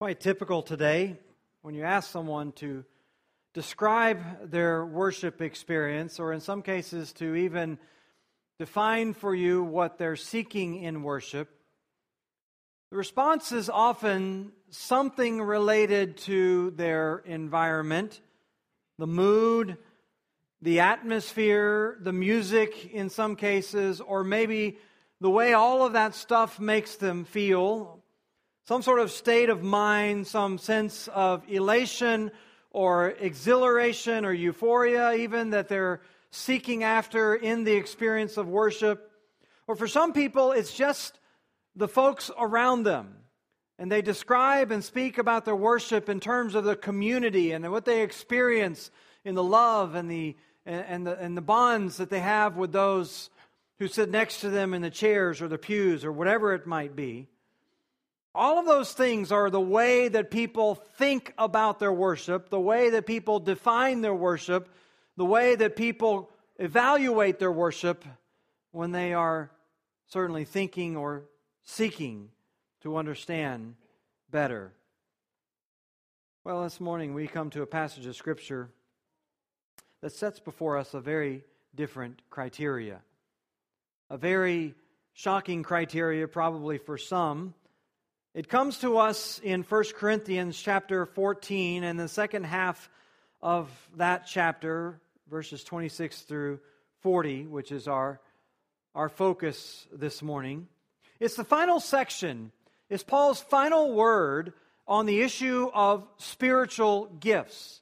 Quite typical today when you ask someone to describe their worship experience, or in some cases to even define for you what they're seeking in worship. The response is often something related to their environment, the mood, the atmosphere, the music in some cases, or maybe the way all of that stuff makes them feel, some sort of state of mind, some sense of elation or exhilaration or euphoria, even that they're seeking after in the experience of worship. Or for some people, it's just the folks around them. And they describe and speak about their worship in terms of the community and what they experience in the love and the, and the, and the bonds that they have with those who sit next to them in the chairs or the pews or whatever it might be. All of those things are the way that people think about their worship, the way that people define their worship, the way that people evaluate their worship when they are certainly thinking or seeking to understand better. Well, this morning we come to a passage of Scripture that sets before us a very different criteria. A very shocking criteria, probably for some it comes to us in 1 Corinthians chapter 14 and the second half of that chapter, verses 26 through 40, which is our, our focus this morning. It's the final section, it's Paul's final word on the issue of spiritual gifts.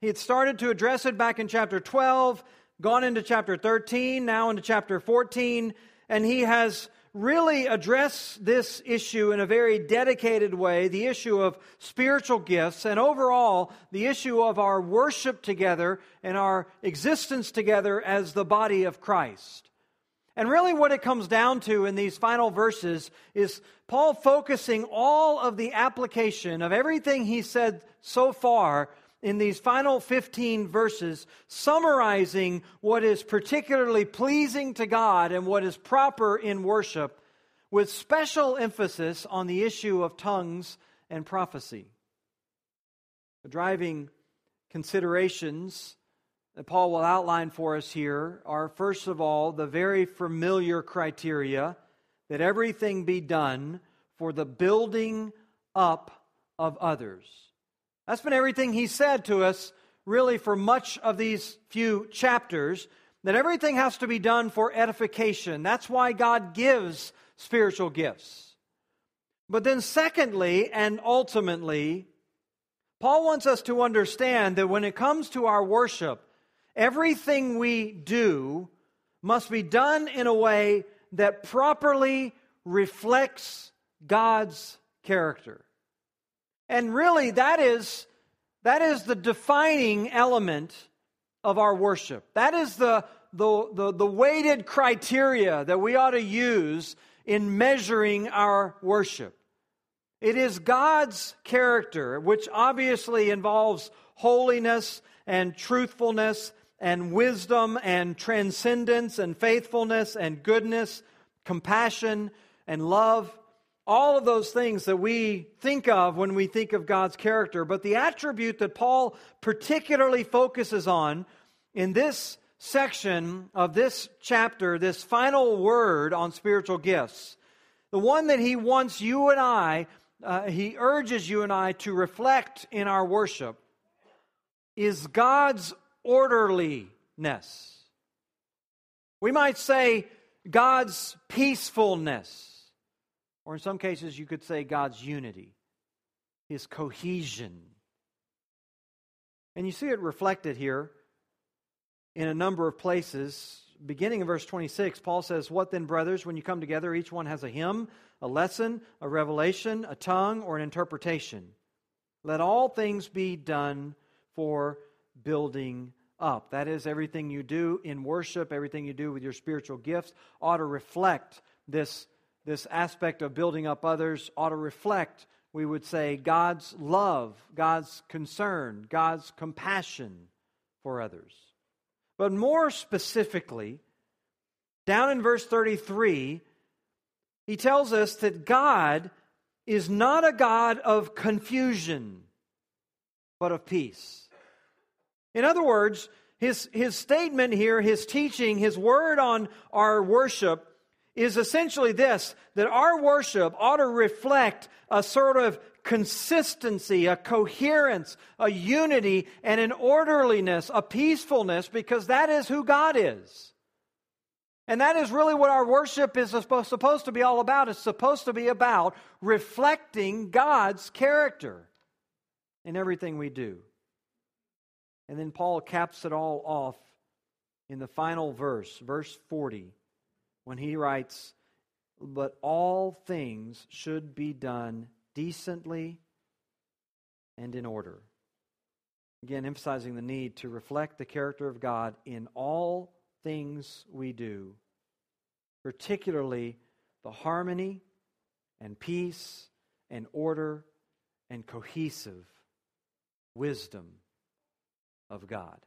He had started to address it back in chapter 12, gone into chapter 13, now into chapter 14, and he has really address this issue in a very dedicated way the issue of spiritual gifts, and overall, the issue of our worship together and our existence together as the body of Christ. And really, what it comes down to in these final verses is Paul focusing all of the application of everything he said so far in these final 15 verses, summarizing what is particularly pleasing to God and what is proper in worship, with special emphasis on the issue of tongues and prophecy. The driving considerations that Paul will outline for us here are, first of all, the very familiar criteria that everything be done for the building up of others. That's been everything he said to us, really, for much of these few chapters, that everything has to be done for edification. That's why God gives spiritual gifts. But then, secondly, and ultimately, Paul wants us to understand that when it comes to our worship, everything we do must be done in a way that properly reflects God's character. And really, that is, that is the defining element of our worship. That is the, the, the, the weighted criteria that we ought to use in measuring our worship. It is God's character, which obviously involves holiness and truthfulness and wisdom and transcendence and faithfulness and goodness, compassion and love all of those things that we think of when we think of God's character. But the attribute that Paul particularly focuses on in this section of this chapter, this final word on spiritual gifts, the one that he wants you and I, uh, he urges you and I to reflect in our worship, is God's orderliness. We might say God's peacefulness. Or in some cases, you could say God's unity, His cohesion. And you see it reflected here in a number of places. Beginning in verse 26, Paul says, What then, brothers, when you come together, each one has a hymn, a lesson, a revelation, a tongue, or an interpretation. Let all things be done for building up. That is, everything you do in worship, everything you do with your spiritual gifts ought to reflect this this aspect of building up others ought to reflect, we would say, God's love, God's concern, God's compassion for others. But more specifically, down in verse 33, he tells us that God is not a God of confusion, but of peace. In other words, his, his statement here, his teaching, his word on our worship is essentially this that our worship ought to reflect a sort of consistency, a coherence, a unity, and an orderliness, a peacefulness, because that is who God is. And that is really what our worship is supposed to be all about. It's supposed to be about reflecting God's character in everything we do. And then Paul caps it all off in the final verse, verse 40, when he writes, But all things should be done decently and in order. Again, emphasizing the need to reflect the character of God in all things we do, particularly the harmony and peace and order and cohesive wisdom of God.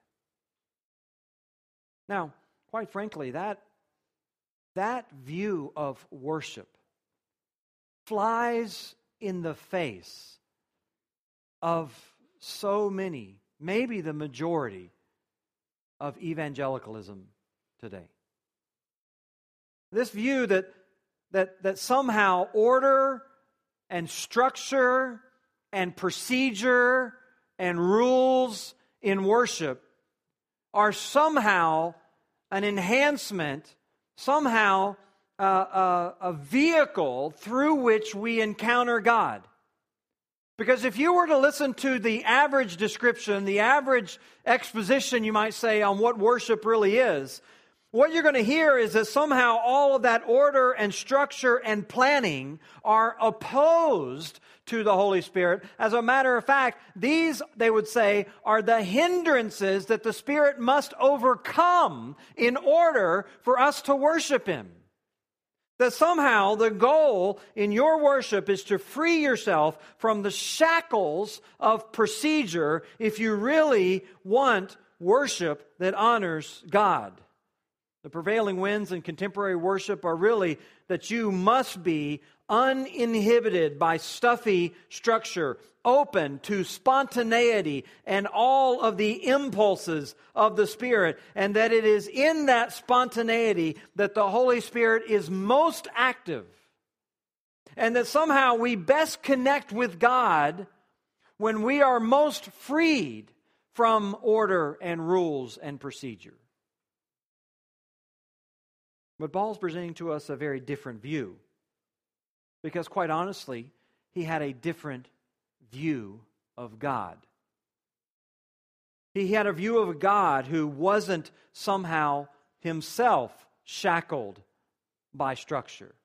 Now, quite frankly, that, that view of worship flies in the face of so many, maybe the majority, of evangelicalism today. This view that, that, that somehow order and structure and procedure and rules in worship are somehow an enhancement, somehow uh, a vehicle through which we encounter God. Because if you were to listen to the average description, the average exposition, you might say, on what worship really is, what you're going to hear is that somehow all of that order and structure and planning are opposed to the Holy Spirit. As a matter of fact, these, they would say, are the hindrances that the Spirit must overcome in order for us to worship Him. That somehow the goal in your worship is to free yourself from the shackles of procedure if you really want worship that honors God. The prevailing winds in contemporary worship are really that you must be uninhibited by stuffy structure, open to spontaneity and all of the impulses of the Spirit, and that it is in that spontaneity that the Holy Spirit is most active. And that somehow we best connect with God when we are most freed from order and rules and procedure. But Paul's presenting to us a very different view. Because, quite honestly, he had a different view of God. He had a view of a God who wasn't somehow himself shackled by structure.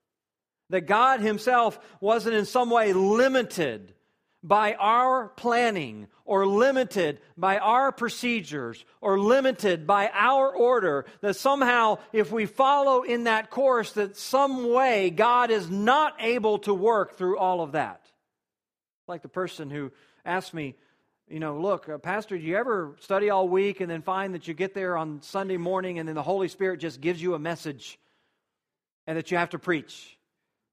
That God himself wasn't in some way limited by our planning or limited by our procedures or limited by our order that somehow if we follow in that course that some way God is not able to work through all of that. Like the person who asked me, you know, look, uh, Pastor, do you ever study all week and then find that you get there on Sunday morning and then the Holy Spirit just gives you a message and that you have to preach?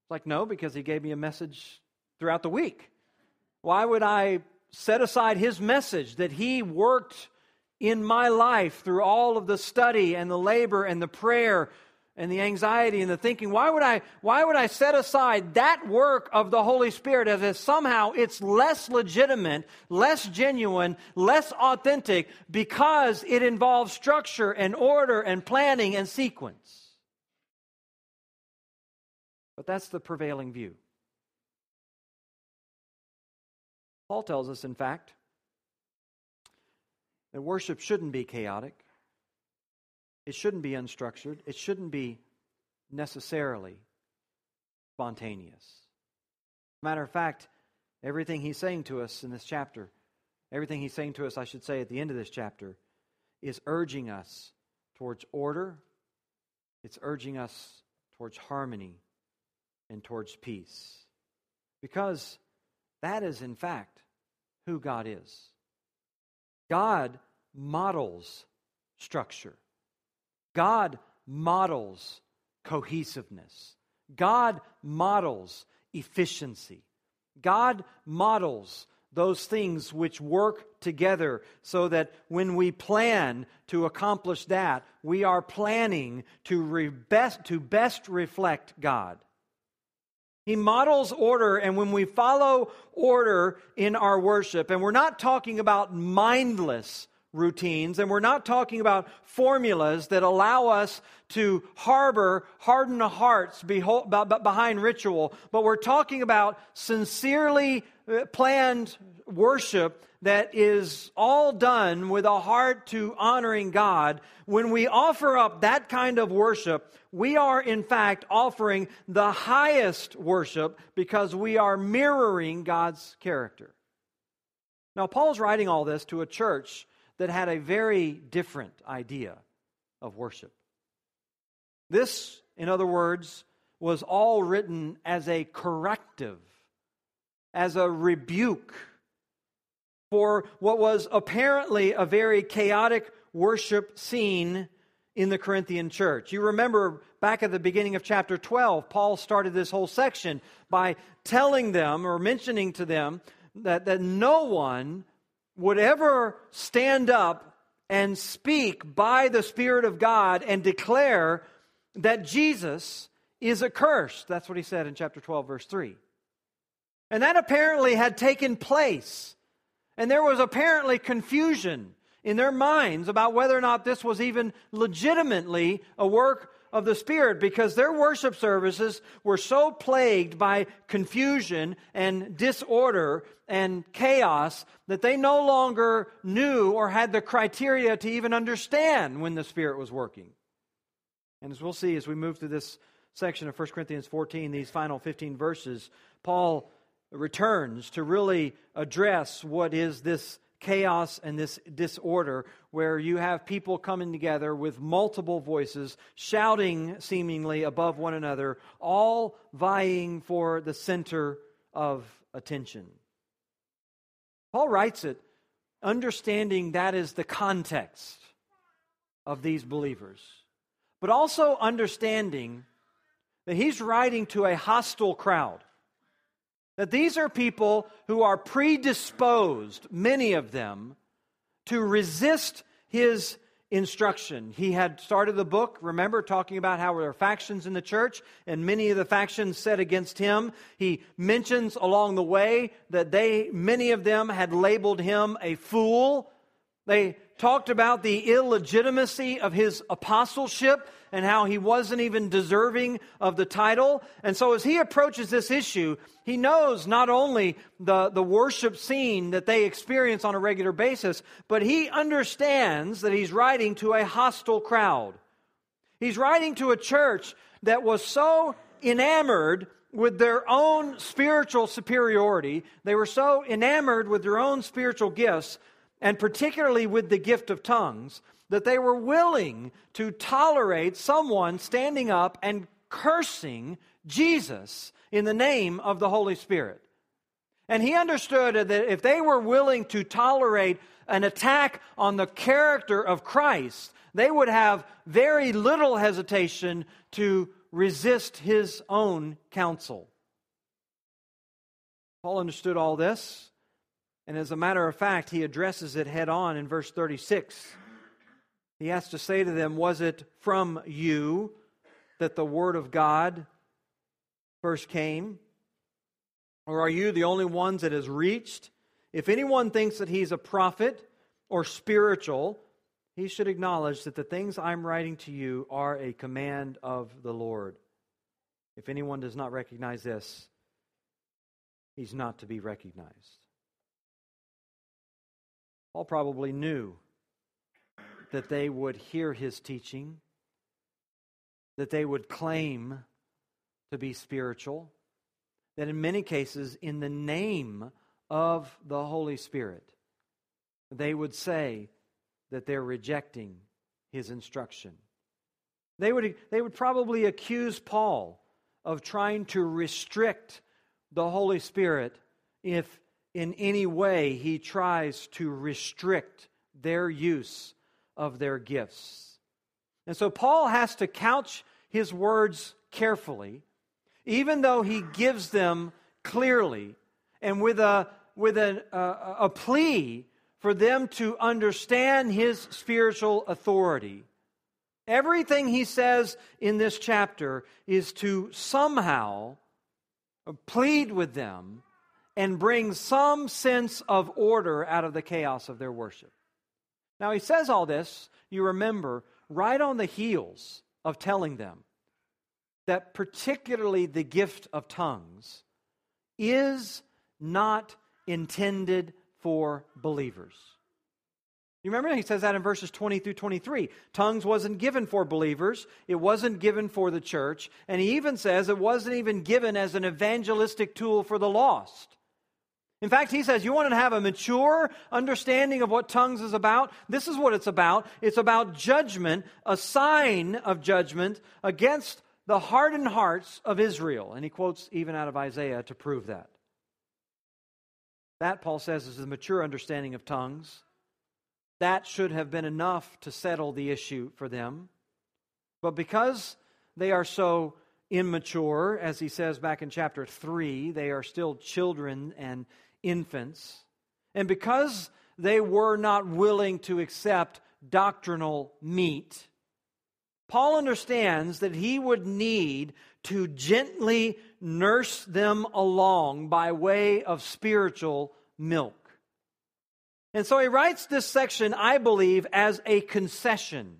It's Like, no, because He gave me a message throughout the week. Why would I set aside his message that he worked in my life through all of the study and the labor and the prayer and the anxiety and the thinking? Why would i why would i set aside that work of the holy spirit as if somehow it's less legitimate less genuine less authentic because it involves structure and order and planning and sequence? But that's the prevailing view Paul tells us, in fact, that worship shouldn't be chaotic. It shouldn't be unstructured. It shouldn't be necessarily spontaneous. Matter of fact, everything he's saying to us in this chapter, everything he's saying to us, I should say, at the end of this chapter, is urging us towards order, it's urging us towards harmony and towards peace. Because that is, in fact, who God is. God models structure, God models cohesiveness, God models efficiency, God models those things which work together so that when we plan to accomplish that, we are planning to, re- best, to best reflect God. He models order, and when we follow order in our worship, and we're not talking about mindless routines, and we're not talking about formulas that allow us to harbor hardened hearts behind ritual, but we're talking about sincerely uh, planned worship that is all done with a heart to honoring God. When we offer up that kind of worship, we are in fact offering the highest worship because we are mirroring God's character. Now, Paul's writing all this to a church that had a very different idea of worship. This, in other words, was all written as a corrective, as a rebuke for what was apparently a very chaotic worship scene in the Corinthian church. You remember back at the beginning of chapter 12, Paul started this whole section by telling them or mentioning to them that, that no one would ever stand up and speak by the Spirit of God and declare that Jesus is accursed. That's what he said in chapter 12, verse 3. And that apparently had taken place. And there was apparently confusion in their minds about whether or not this was even legitimately a work of the Spirit because their worship services were so plagued by confusion and disorder and chaos that they no longer knew or had the criteria to even understand when the Spirit was working. And as we'll see as we move through this section of 1 Corinthians 14, these final 15 verses, Paul returns to really address what is this chaos and this disorder where you have people coming together with multiple voices, shouting seemingly above one another, all vying for the center of attention. Paul writes it understanding that is the context of these believers, but also understanding that he's writing to a hostile crowd. That these are people who are predisposed, many of them, to resist his instruction. He had started the book, remember, talking about how there are factions in the church, and many of the factions set against him. He mentions along the way that they, many of them, had labeled him a fool. They talked about the illegitimacy of his apostleship and how he wasn't even deserving of the title. And so, as he approaches this issue, he knows not only the, the worship scene that they experience on a regular basis, but he understands that he's writing to a hostile crowd. He's writing to a church that was so enamored with their own spiritual superiority, they were so enamored with their own spiritual gifts, and particularly with the gift of tongues, that they were willing to tolerate someone standing up and cursing Jesus in the name of the Holy Spirit. And he understood that if they were willing to tolerate an attack on the character of Christ, they would have very little hesitation to resist his own counsel. Paul understood all this, and as a matter of fact, he addresses it head on in verse 36. He has to say to them, Was it from you that the word of God first came? Or are you the only ones that has reached? If anyone thinks that he's a prophet or spiritual, he should acknowledge that the things I'm writing to you are a command of the Lord. If anyone does not recognize this, he's not to be recognized. Paul probably knew that they would hear his teaching, that they would claim to be spiritual, that in many cases, in the name of the Holy Spirit, they would say that they're rejecting his instruction. They would, they would probably accuse Paul of trying to restrict the Holy Spirit if in any way he tries to restrict their use of their gifts. And so Paul has to couch his words carefully, even though he gives them clearly and with a, with a, a, a plea for them to understand his spiritual authority. Everything he says in this chapter is to somehow plead with them and bring some sense of order out of the chaos of their worship. Now, he says all this, you remember, right on the heels of telling them that particularly the gift of tongues is not intended for believers. You remember he says that in verses 20 through 23. Tongues wasn't given for believers, it wasn't given for the church, and he even says it wasn't even given as an evangelistic tool for the lost. In fact, he says, You want to have a mature understanding of what tongues is about? This is what it's about. It's about judgment, a sign of judgment against the hardened hearts of Israel. And he quotes even out of Isaiah to prove that. That, Paul says, is the mature understanding of tongues. That should have been enough to settle the issue for them. But because they are so immature, as he says back in chapter 3, they are still children and infants. And because they were not willing to accept doctrinal meat, Paul understands that he would need to gently nurse them along by way of spiritual milk. And so he writes this section, I believe, as a concession.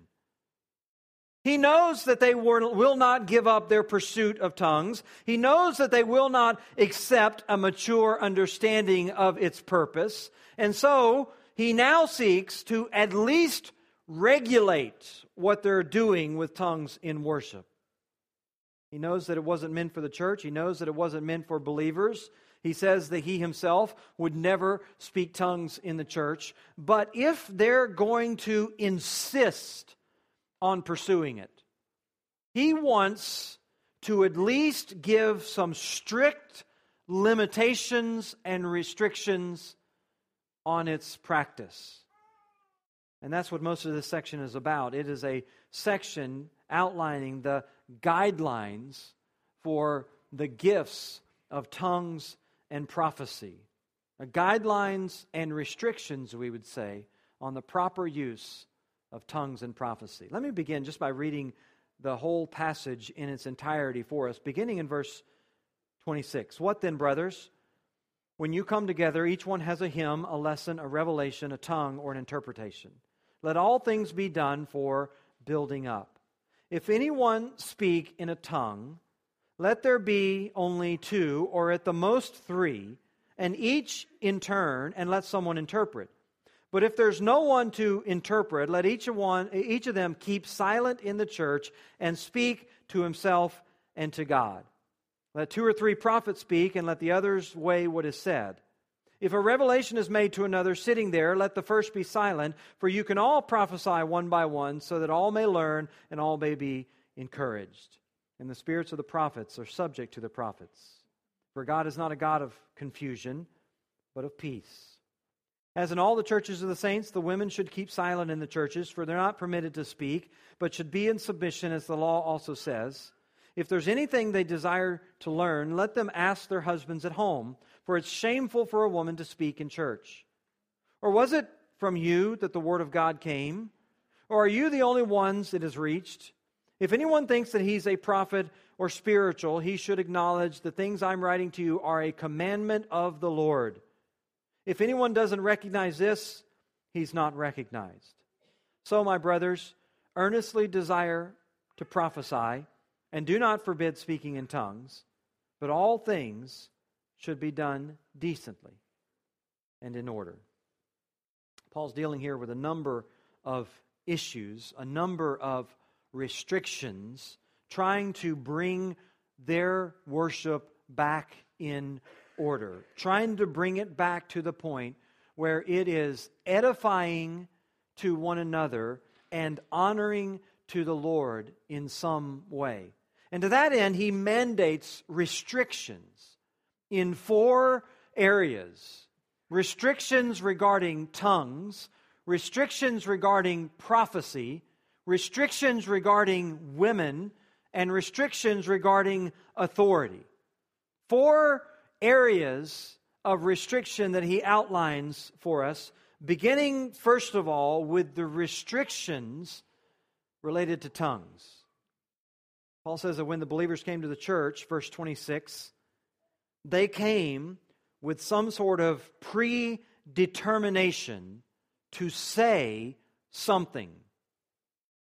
He knows that they will not give up their pursuit of tongues. He knows that they will not accept a mature understanding of its purpose. And so he now seeks to at least regulate what they're doing with tongues in worship. He knows that it wasn't meant for the church. He knows that it wasn't meant for believers. He says that he himself would never speak tongues in the church. But if they're going to insist on pursuing it, he wants to at least give some strict limitations and restrictions on its practice. And that's what most of this section is about. It is a section outlining the guidelines for the gifts of tongues and prophecy. Uh, guidelines and restrictions, we would say, on the proper use of tongues and prophecy. Let me begin just by reading the whole passage in its entirety for us, beginning in verse 26. What then, brothers? When you come together, each one has a hymn, a lesson, a revelation, a tongue, or an interpretation. Let all things be done for building up. If anyone speak in a tongue, let there be only two, or at the most three, and each in turn, and let someone interpret. But if there's no one to interpret, let each of, one, each of them keep silent in the church and speak to himself and to God. Let two or three prophets speak, and let the others weigh what is said. If a revelation is made to another sitting there, let the first be silent, for you can all prophesy one by one, so that all may learn and all may be encouraged. And the spirits of the prophets are subject to the prophets. For God is not a God of confusion, but of peace. As in all the churches of the saints, the women should keep silent in the churches, for they're not permitted to speak, but should be in submission, as the law also says. If there's anything they desire to learn, let them ask their husbands at home for it's shameful for a woman to speak in church. Or was it from you that the word of God came? Or are you the only ones it has reached? If anyone thinks that he's a prophet or spiritual, he should acknowledge the things I'm writing to you are a commandment of the Lord. If anyone doesn't recognize this, he's not recognized. So, my brothers, earnestly desire to prophesy, and do not forbid speaking in tongues, but all things should be done decently and in order. Paul's dealing here with a number of issues, a number of restrictions, trying to bring their worship back in order, trying to bring it back to the point where it is edifying to one another and honoring to the Lord in some way. And to that end, he mandates restrictions in four areas restrictions regarding tongues, restrictions regarding prophecy, restrictions regarding women, and restrictions regarding authority. Four areas of restriction that he outlines for us, beginning first of all with the restrictions related to tongues. Paul says that when the believers came to the church, verse 26, they came with some sort of predetermination to say something.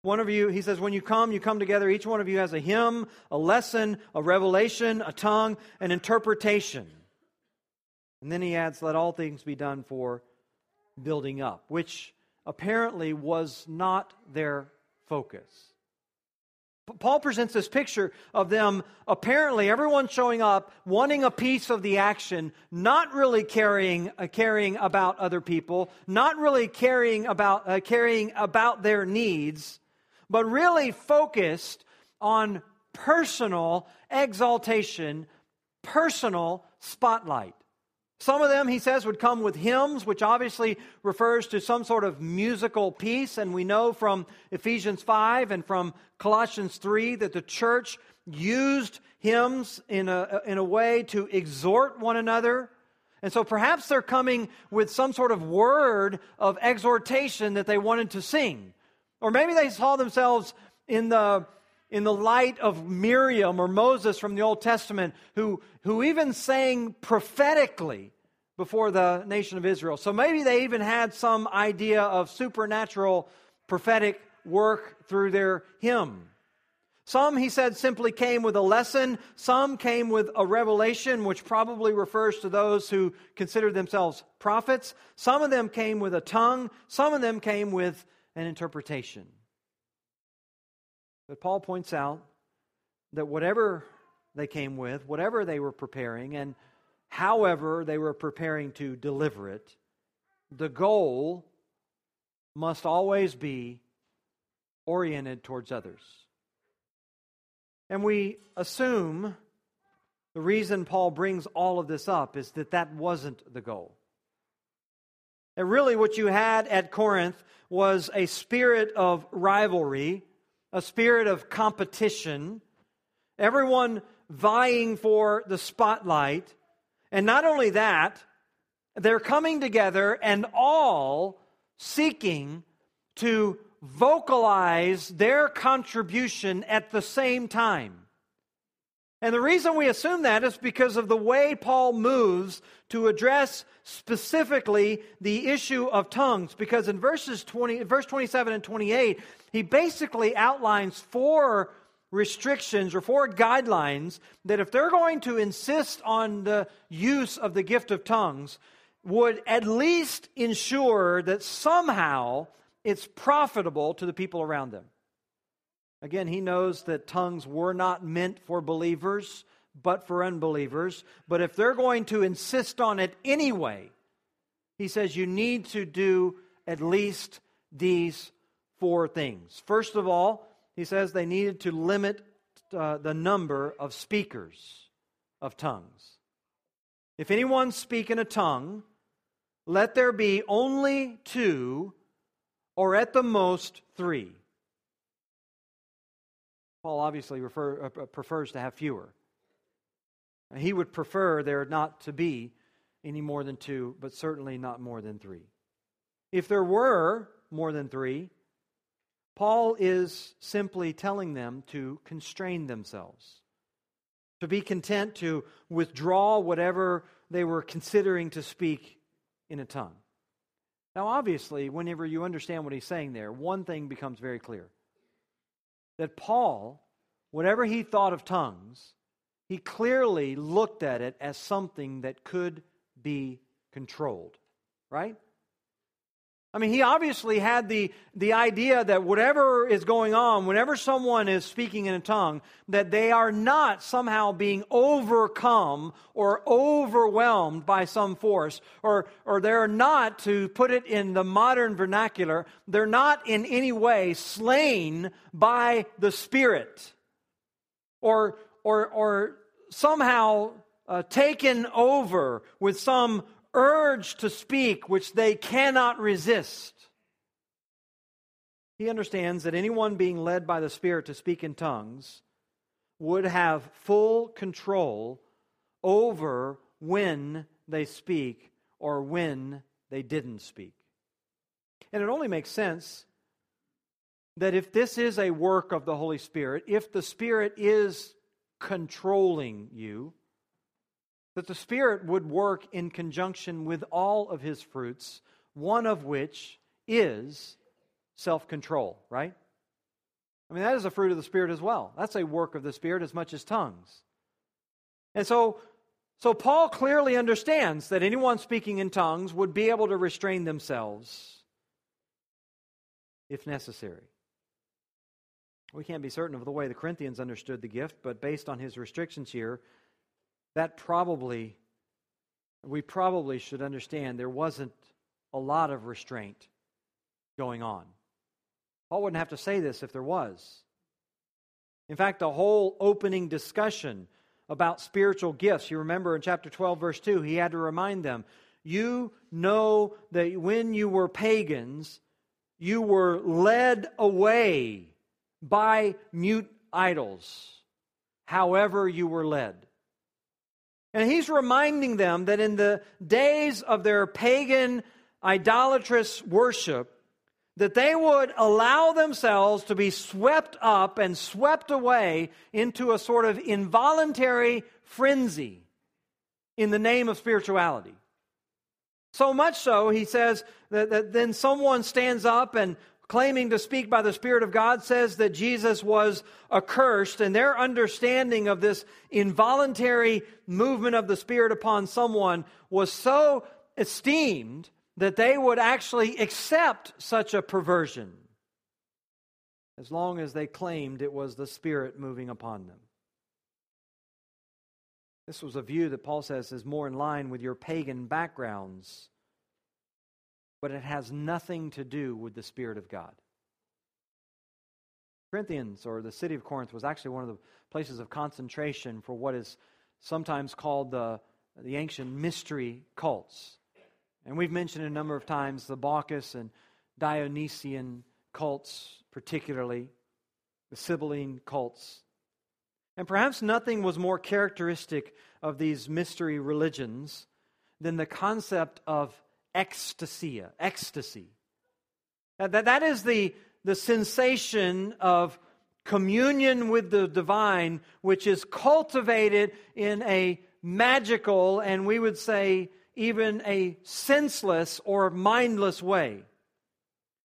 One of you, he says, when you come, you come together. Each one of you has a hymn, a lesson, a revelation, a tongue, an interpretation. And then he adds, let all things be done for building up, which apparently was not their focus. Paul presents this picture of them apparently everyone showing up wanting a piece of the action, not really caring uh, caring about other people, not really caring about uh, caring about their needs, but really focused on personal exaltation, personal spotlight. Some of them, he says, would come with hymns, which obviously refers to some sort of musical piece. And we know from Ephesians 5 and from Colossians 3 that the church used hymns in a, in a way to exhort one another. And so perhaps they're coming with some sort of word of exhortation that they wanted to sing. Or maybe they saw themselves in the, in the light of Miriam or Moses from the Old Testament, who, who even sang prophetically before the nation of Israel. So maybe they even had some idea of supernatural prophetic work through their hymn. Some, he said, simply came with a lesson. Some came with a revelation, which probably refers to those who considered themselves prophets. Some of them came with a tongue. Some of them came with an interpretation. But Paul points out that whatever they came with, whatever they were preparing, and however they were preparing to deliver it, the goal must always be oriented towards others. And we assume the reason Paul brings all of this up is that that wasn't the goal. And really, what you had at Corinth was a spirit of rivalry a spirit of competition, everyone vying for the spotlight. And not only that, they're coming together and all seeking to vocalize their contribution at the same time. And the reason we assume that is because of the way Paul moves to address specifically the issue of tongues. Because in verses 20, verse 27 and 28, he basically outlines four restrictions or four guidelines that if they're going to insist on the use of the gift of tongues, would at least ensure that somehow it's profitable to the people around them. Again, he knows that tongues were not meant for believers, but for unbelievers. But if they're going to insist on it anyway, he says you need to do at least these four things. First of all, he says they needed to limit uh, the number of speakers of tongues. If anyone speak in a tongue, let there be only two, or at the most three. Paul obviously refer, uh, prefers to have fewer. He would prefer there not to be any more than two, but certainly not more than three. If there were more than three, Paul is simply telling them to constrain themselves, to be content to withdraw whatever they were considering to speak in a tongue. Now, obviously, whenever you understand what he's saying there, one thing becomes very clear that Paul, whatever he thought of tongues, he clearly looked at it as something that could be controlled, right? I mean, he obviously had the, the idea that whatever is going on, whenever someone is speaking in a tongue, that they are not somehow being overcome or overwhelmed by some force, or, or they're not, to put it in the modern vernacular, they're not in any way slain by the Spirit, or, or, or somehow uh, taken over with some urge to speak which they cannot resist. He understands that anyone being led by the Spirit to speak in tongues would have full control over when they speak or when they didn't speak. And it only makes sense that if this is a work of the Holy Spirit, if the Spirit is controlling you, that the Spirit would work in conjunction with all of his fruits, one of which is self control, right? I mean, that is a fruit of the Spirit as well. That's a work of the Spirit as much as tongues. And so, so Paul clearly understands that anyone speaking in tongues would be able to restrain themselves if necessary. We can't be certain of the way the Corinthians understood the gift, but based on his restrictions here, that probably, we probably should understand there wasn't a lot of restraint going on. Paul wouldn't have to say this if there was. In fact, the whole opening discussion about spiritual gifts, you remember in chapter 12, verse 2, he had to remind them you know that when you were pagans, you were led away by mute idols, however, you were led. And he's reminding them that in the days of their pagan, idolatrous worship, that they would allow themselves to be swept up and swept away into a sort of involuntary frenzy in the name of spirituality. So much so, he says, that, that then someone stands up and claiming to speak by the Spirit of God says that Jesus was accursed, and their understanding of this involuntary movement of the Spirit upon someone was so esteemed that they would actually accept such a perversion as long as they claimed it was the Spirit moving upon them. This was a view that Paul says is more in line with your pagan backgrounds but it has nothing to do with the Spirit of God. Corinthians, or the city of Corinth, was actually one of the places of concentration for what is sometimes called the, the ancient mystery cults. And we've mentioned a number of times the Bacchus and Dionysian cults, particularly, the Sibylline cults. And perhaps nothing was more characteristic of these mystery religions than the concept of ecstasy. Ecstasy. That, that is the, the sensation of communion with the divine, which is cultivated in a magical and we would say even a senseless or mindless way.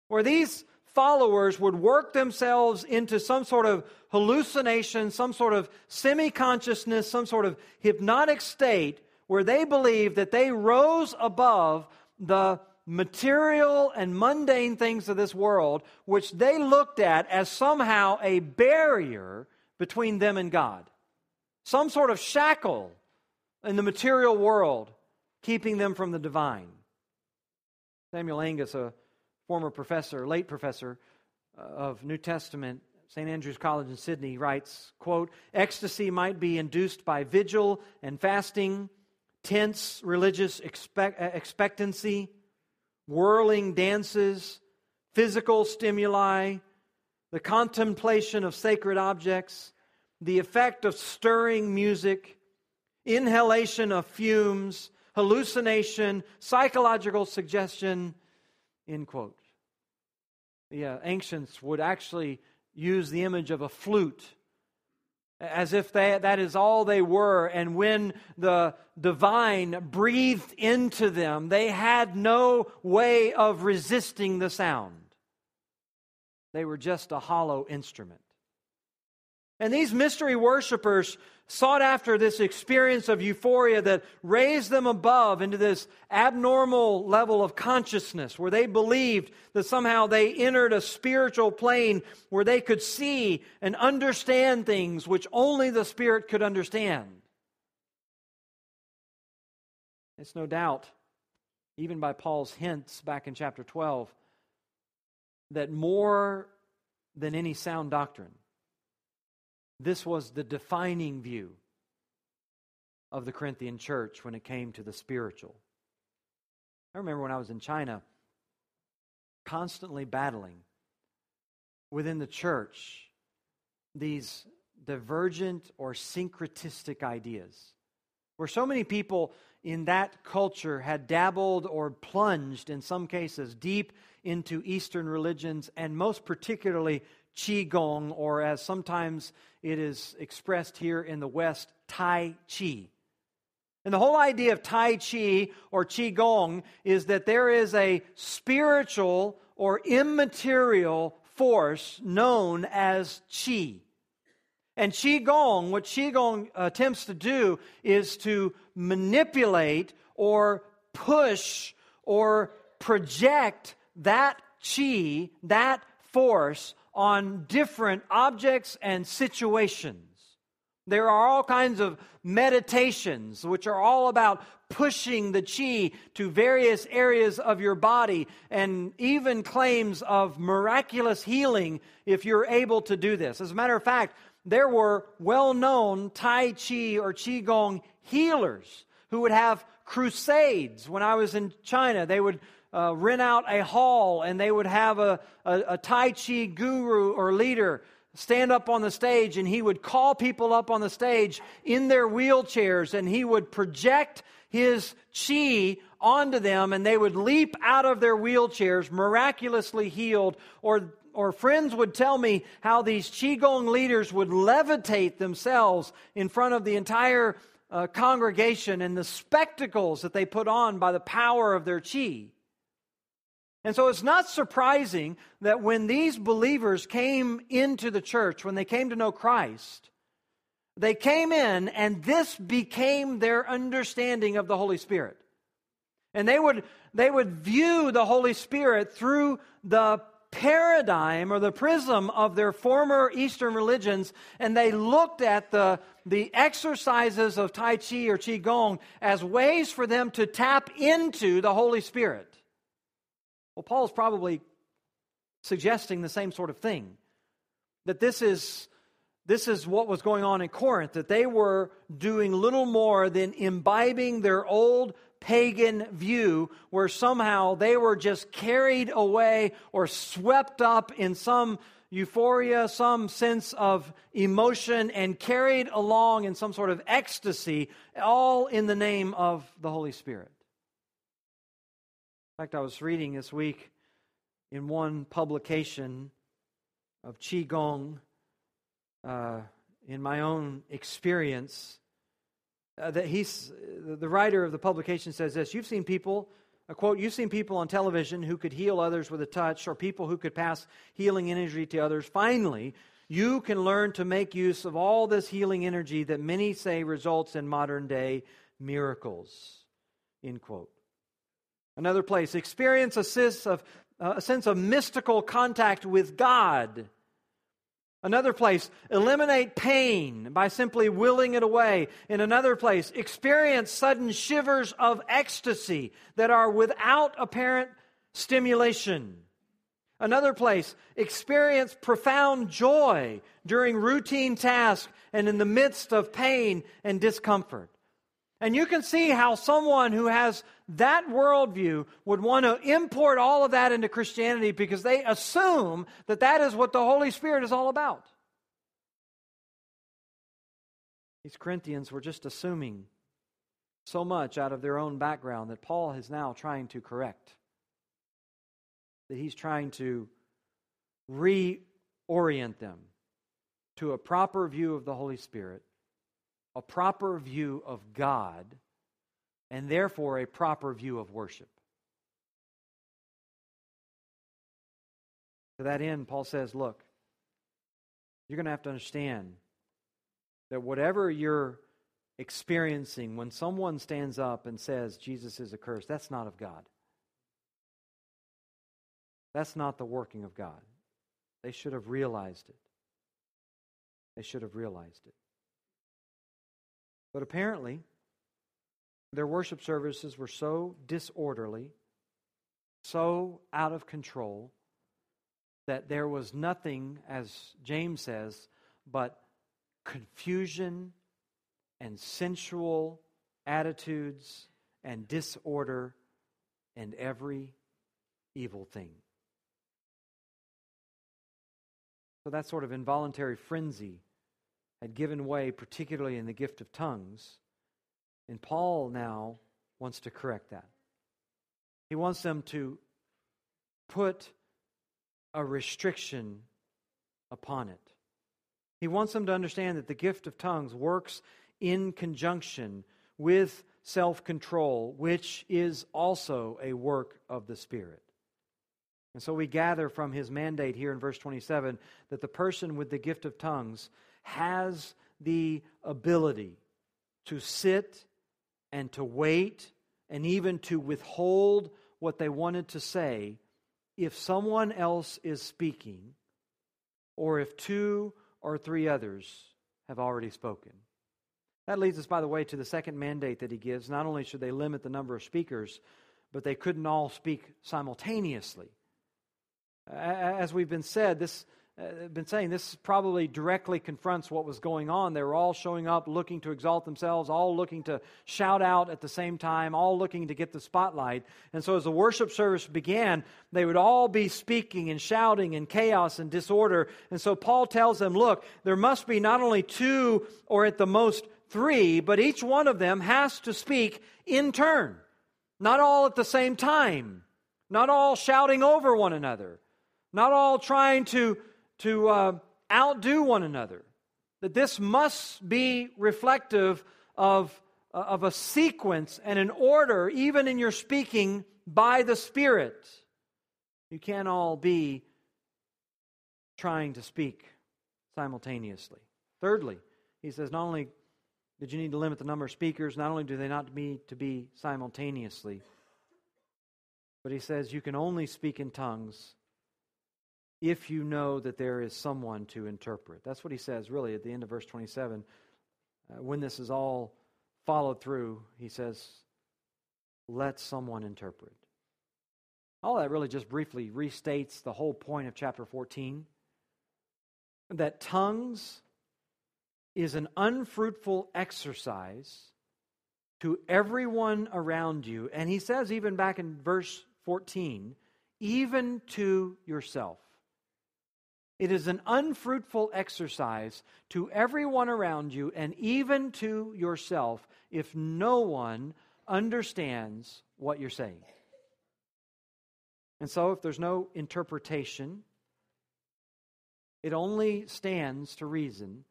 Where these followers would work themselves into some sort of hallucination, some sort of semi consciousness, some sort of hypnotic state where they believe that they rose above the material and mundane things of this world, which they looked at as somehow a barrier between them and God. Some sort of shackle in the material world keeping them from the divine. Samuel Angus, a former professor, late professor uh, of New Testament, St. Andrew's College in Sydney, writes, quote, Ecstasy might be induced by vigil and fasting, tense religious expect, uh, expectancy, whirling dances, physical stimuli, the contemplation of sacred objects, the effect of stirring music, inhalation of fumes, hallucination, psychological suggestion, end quote. The uh, ancients would actually use the image of a flute as if they, that is all they were. And when the divine breathed into them, they had no way of resisting the sound. They were just a hollow instrument. And these mystery worshippers sought after this experience of euphoria that raised them above into this abnormal level of consciousness where they believed that somehow they entered a spiritual plane where they could see and understand things which only the Spirit could understand. It's no doubt, even by Paul's hints back in chapter 12, that more than any sound doctrine, this was the defining view of the Corinthian church when it came to the spiritual. I remember when I was in China, constantly battling within the church these divergent or syncretistic ideas. where so many people in that culture had dabbled or plunged, in some cases, deep into Eastern religions, and most particularly Qigong, or as sometimes it is expressed here in the West, Tai Chi. And the whole idea of Tai Chi or Qigong is that there is a spiritual or immaterial force known as Qi. And Qigong, what Qigong attempts to do is to manipulate or push or project that Qi, that force, on different objects and situations. There are all kinds of meditations which are all about pushing the chi to various areas of your body and even claims of miraculous healing if you're able to do this. As a matter of fact, there were well known Tai Chi or Qigong healers who would have crusades. When I was in China, they would uh, rent out a hall and they would have a, a, a Tai Chi guru or leader stand up on the stage and he would call people up on the stage in their wheelchairs and he would project his chi onto them and they would leap out of their wheelchairs miraculously healed or or friends would tell me how these Qigong leaders would levitate themselves in front of the entire uh, congregation and the spectacles that they put on by the power of their Qi. And so it's not surprising that when these believers came into the church, when they came to know Christ, they came in and this became their understanding of the Holy Spirit. And they would, they would view the Holy Spirit through the paradigm or the prism of their former Eastern religions, and they looked at the, the exercises of Tai Chi or Qigong as ways for them to tap into the Holy Spirit. Well, Paul's probably suggesting the same sort of thing that this is this is what was going on in Corinth, that they were doing little more than imbibing their old pagan view, where somehow they were just carried away or swept up in some euphoria, some sense of emotion, and carried along in some sort of ecstasy, all in the name of the Holy Spirit. In fact, I was reading this week in one publication of Qigong uh, in my own experience uh, that he's the writer of the publication says this you've seen people a quote you've seen people on television who could heal others with a touch or people who could pass healing energy to others. Finally you can learn to make use of all this healing energy that many say results in modern day miracles end quote another place experience a sense of, uh, a sense of mystical contact with god Another place, eliminate pain by simply willing it away. In another place, experience sudden shivers of ecstasy that are without apparent stimulation. Another place, experience profound joy during routine tasks and in the midst of pain and discomfort. And you can see how someone who has that worldview would want to import all of that into Christianity because they assume that that is what the Holy Spirit is all about. These Corinthians were just assuming so much out of their own background that Paul is now trying to correct. That he's trying to reorient them to a proper view of the Holy Spirit a proper view of God, and therefore a proper view of worship. To that end, Paul says, Look, you're going to have to understand that whatever you're experiencing when someone stands up and says Jesus is a curse, that's not of God. That's not the working of God. They should have realized it. They should have realized it. But apparently, their worship services were so disorderly, so out of control, that there was nothing, as James says, but confusion and sensual attitudes and disorder and every evil thing. So that sort of involuntary frenzy had given way, particularly in the gift of tongues, And Paul now wants to correct that. He wants them to put a restriction upon it. He wants them to understand that the gift of tongues works in conjunction with self control, which is also a work of the Spirit. And so we gather from his mandate here in verse 27 that the person with the gift of tongues has the ability to sit and to wait and even to withhold what they wanted to say if someone else is speaking or if two or three others have already spoken. That leads us, by the way, to the second mandate that he gives. Not only should they limit the number of speakers, but they couldn't all speak simultaneously. As we've been said, this uh, been saying this probably directly confronts what was going on. They were all showing up looking to exalt themselves, all looking to shout out at the same time, all looking to get the spotlight. And so as the worship service began, they would all be speaking and shouting in chaos and disorder. And so Paul tells them, look, there must be not only two or at the most three, but each one of them has to speak in turn. Not all at the same time. Not all shouting over one another. Not all trying to to uh, outdo one another. That this must be reflective of, uh, of a sequence and an order, even in your speaking by the Spirit. You can't all be trying to speak simultaneously. Thirdly, he says not only did you need to limit the number of speakers, not only do they not need to be simultaneously, but he says you can only speak in tongues if you know that there is someone to interpret. That's what he says, really, at the end of verse 27. Uh, when this is all followed through, he says, let someone interpret. All that really just briefly restates the whole point of chapter 14 that tongues is an unfruitful exercise to everyone around you. And he says, even back in verse 14, even to yourself. It is an unfruitful exercise to everyone around you and even to yourself if no one understands what you're saying. And so, if there's no interpretation, it only stands to reason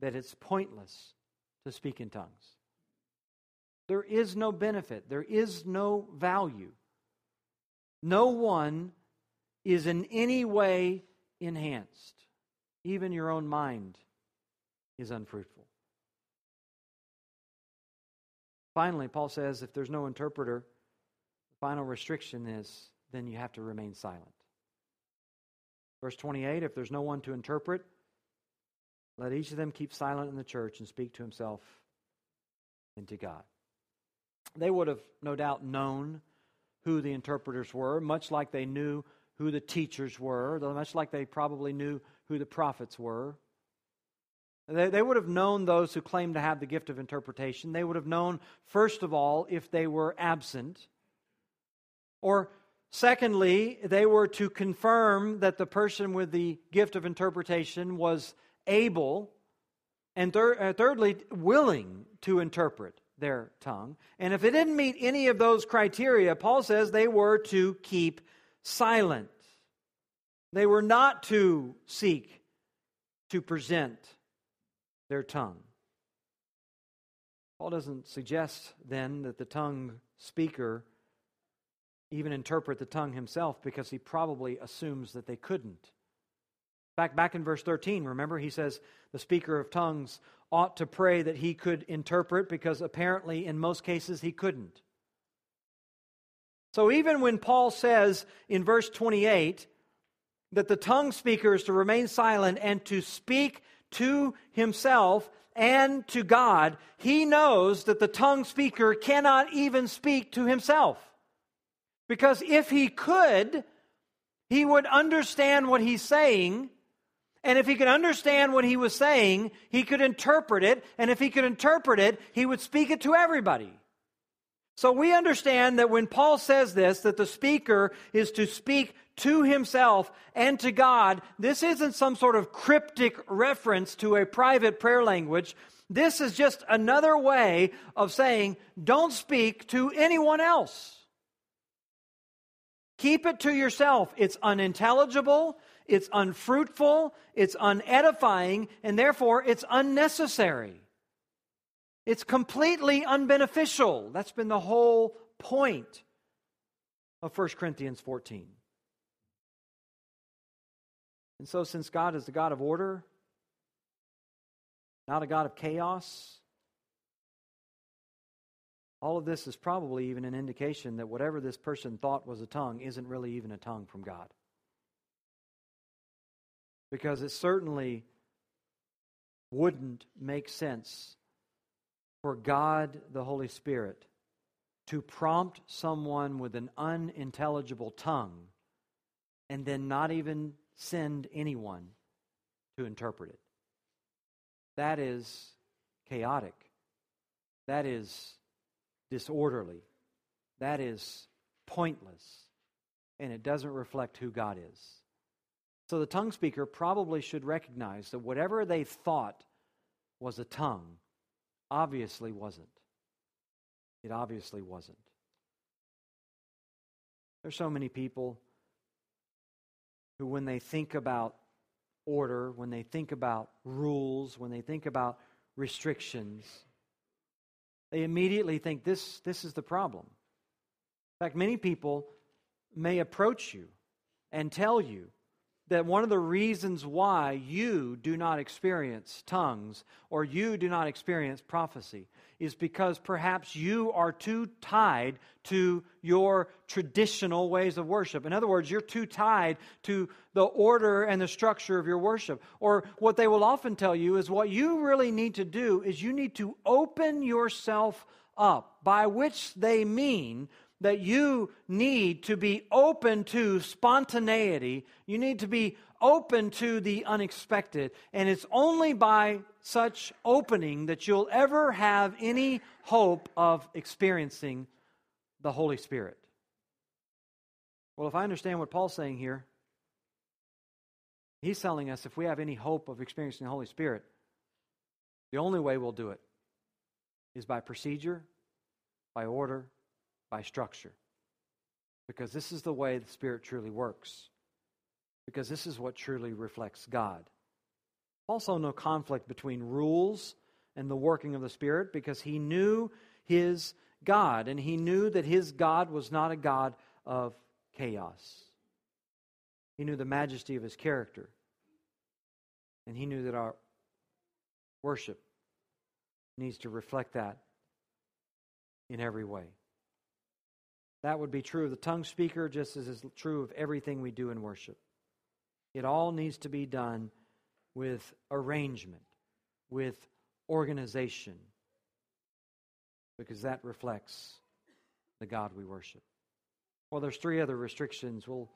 that it's pointless to speak in tongues. There is no benefit, there is no value. No one is in any way enhanced. Even your own mind is unfruitful. Finally, Paul says if there's no interpreter, the final restriction is then you have to remain silent. Verse 28 if there's no one to interpret, let each of them keep silent in the church and speak to himself and to God. They would have no doubt known who the interpreters were, much like they knew who the teachers were, much like they probably knew who the prophets were. They, they would have known those who claimed to have the gift of interpretation. They would have known, first of all, if they were absent. Or, secondly, they were to confirm that the person with the gift of interpretation was able, and thir- uh, thirdly, willing to interpret their tongue. And if it didn't meet any of those criteria, Paul says they were to keep silent. They were not to seek to present their tongue. Paul doesn't suggest then that the tongue speaker even interpret the tongue himself because he probably assumes that they couldn't. In fact, back in verse 13, remember, he says the speaker of tongues ought to pray that he could interpret because apparently in most cases he couldn't. So even when Paul says in verse 28 that the tongue speaker is to remain silent and to speak to himself and to God, he knows that the tongue speaker cannot even speak to himself. Because if he could, he would understand what he's saying. And if he could understand what he was saying, he could interpret it. And if he could interpret it, he would speak it to everybody. So we understand that when Paul says this, that the speaker is to speak to himself and to God, this isn't some sort of cryptic reference to a private prayer language, This is just another way of saying, don't speak to anyone else. Keep it to yourself. It's unintelligible, it's unfruitful, it's unedifying, and therefore it's unnecessary. It's completely unbeneficial. That's been the whole point of 1 Corinthians 14. And so, since God is the God of order, not a God of chaos, all of this is probably even an indication that whatever this person thought was a tongue isn't really even a tongue from God. Because it certainly wouldn't make sense for God, the Holy Spirit, to prompt someone with an unintelligible tongue and then not even send anyone to interpret it. That is chaotic. That is disorderly. That is pointless. And it doesn't reflect who God is. So the tongue speaker probably should recognize that whatever they thought was a tongue obviously wasn't. It obviously wasn't. There's so many people who, when they think about order, when they think about rules, when they think about restrictions, they immediately think this, this is the problem. In fact, many people may approach you and tell you that one of the reasons why you do not experience tongues or you do not experience prophecy is because perhaps you are too tied to your traditional ways of worship. In other words, you're too tied to the order and the structure of your worship. Or what they will often tell you is what you really need to do is you need to open yourself up, by which they mean that you need to be open to spontaneity. You need to be open to the unexpected. And it's only by such opening that you'll ever have any hope of experiencing the Holy Spirit. Well, if I understand what Paul's saying here, he's telling us if we have any hope of experiencing the Holy Spirit, the only way we'll do it is by procedure, by order, by structure. Because this is the way the Spirit truly works. Because this is what truly reflects God. Also, no conflict between rules and the working of the Spirit because he knew his God and he knew that his God was not a God of chaos. He knew the majesty of his character. And he knew that our worship needs to reflect that in every way. That would be true of the tongue speaker, just as is true of everything we do in worship. It all needs to be done with arrangement, with organization, because that reflects the God we worship. Well, there's three other restrictions we'll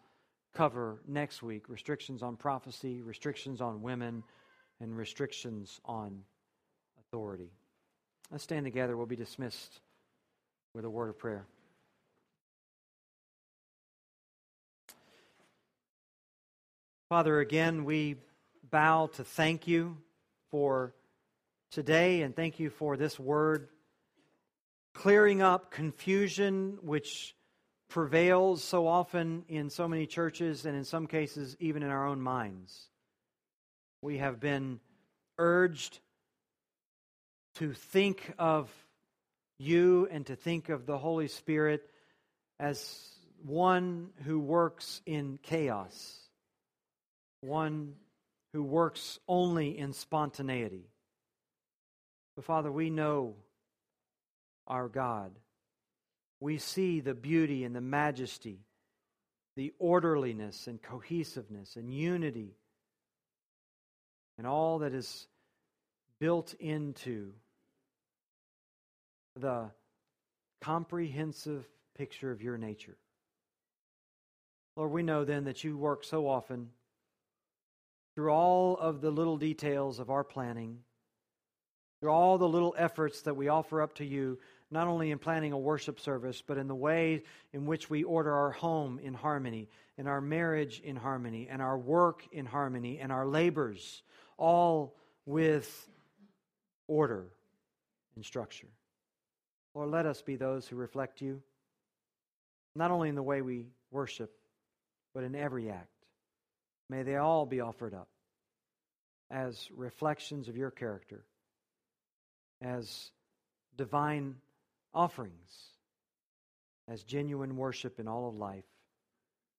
cover next week restrictions on prophecy, restrictions on women, and restrictions on authority. Let's stand together. We'll be dismissed with a word of prayer. Father, again, we bow to thank you for today and thank you for this word clearing up confusion which prevails so often in so many churches and in some cases even in our own minds. We have been urged to think of you and to think of the Holy Spirit as one who works in chaos one who works only in spontaneity. But Father, we know our God. We see the beauty and the majesty, the orderliness and cohesiveness and unity, and all that is built into the comprehensive picture of your nature. Lord, we know then that you work so often through all of the little details of our planning, through all the little efforts that we offer up to you, not only in planning a worship service, but in the way in which we order our home in harmony, and our marriage in harmony, and our work in harmony, and our labors, all with order and structure. Lord, let us be those who reflect you, not only in the way we worship, but in every act. May they all be offered up as reflections of your character, as divine offerings, as genuine worship in all of life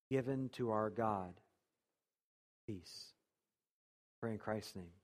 given to our God. Peace. Pray in Christ's name.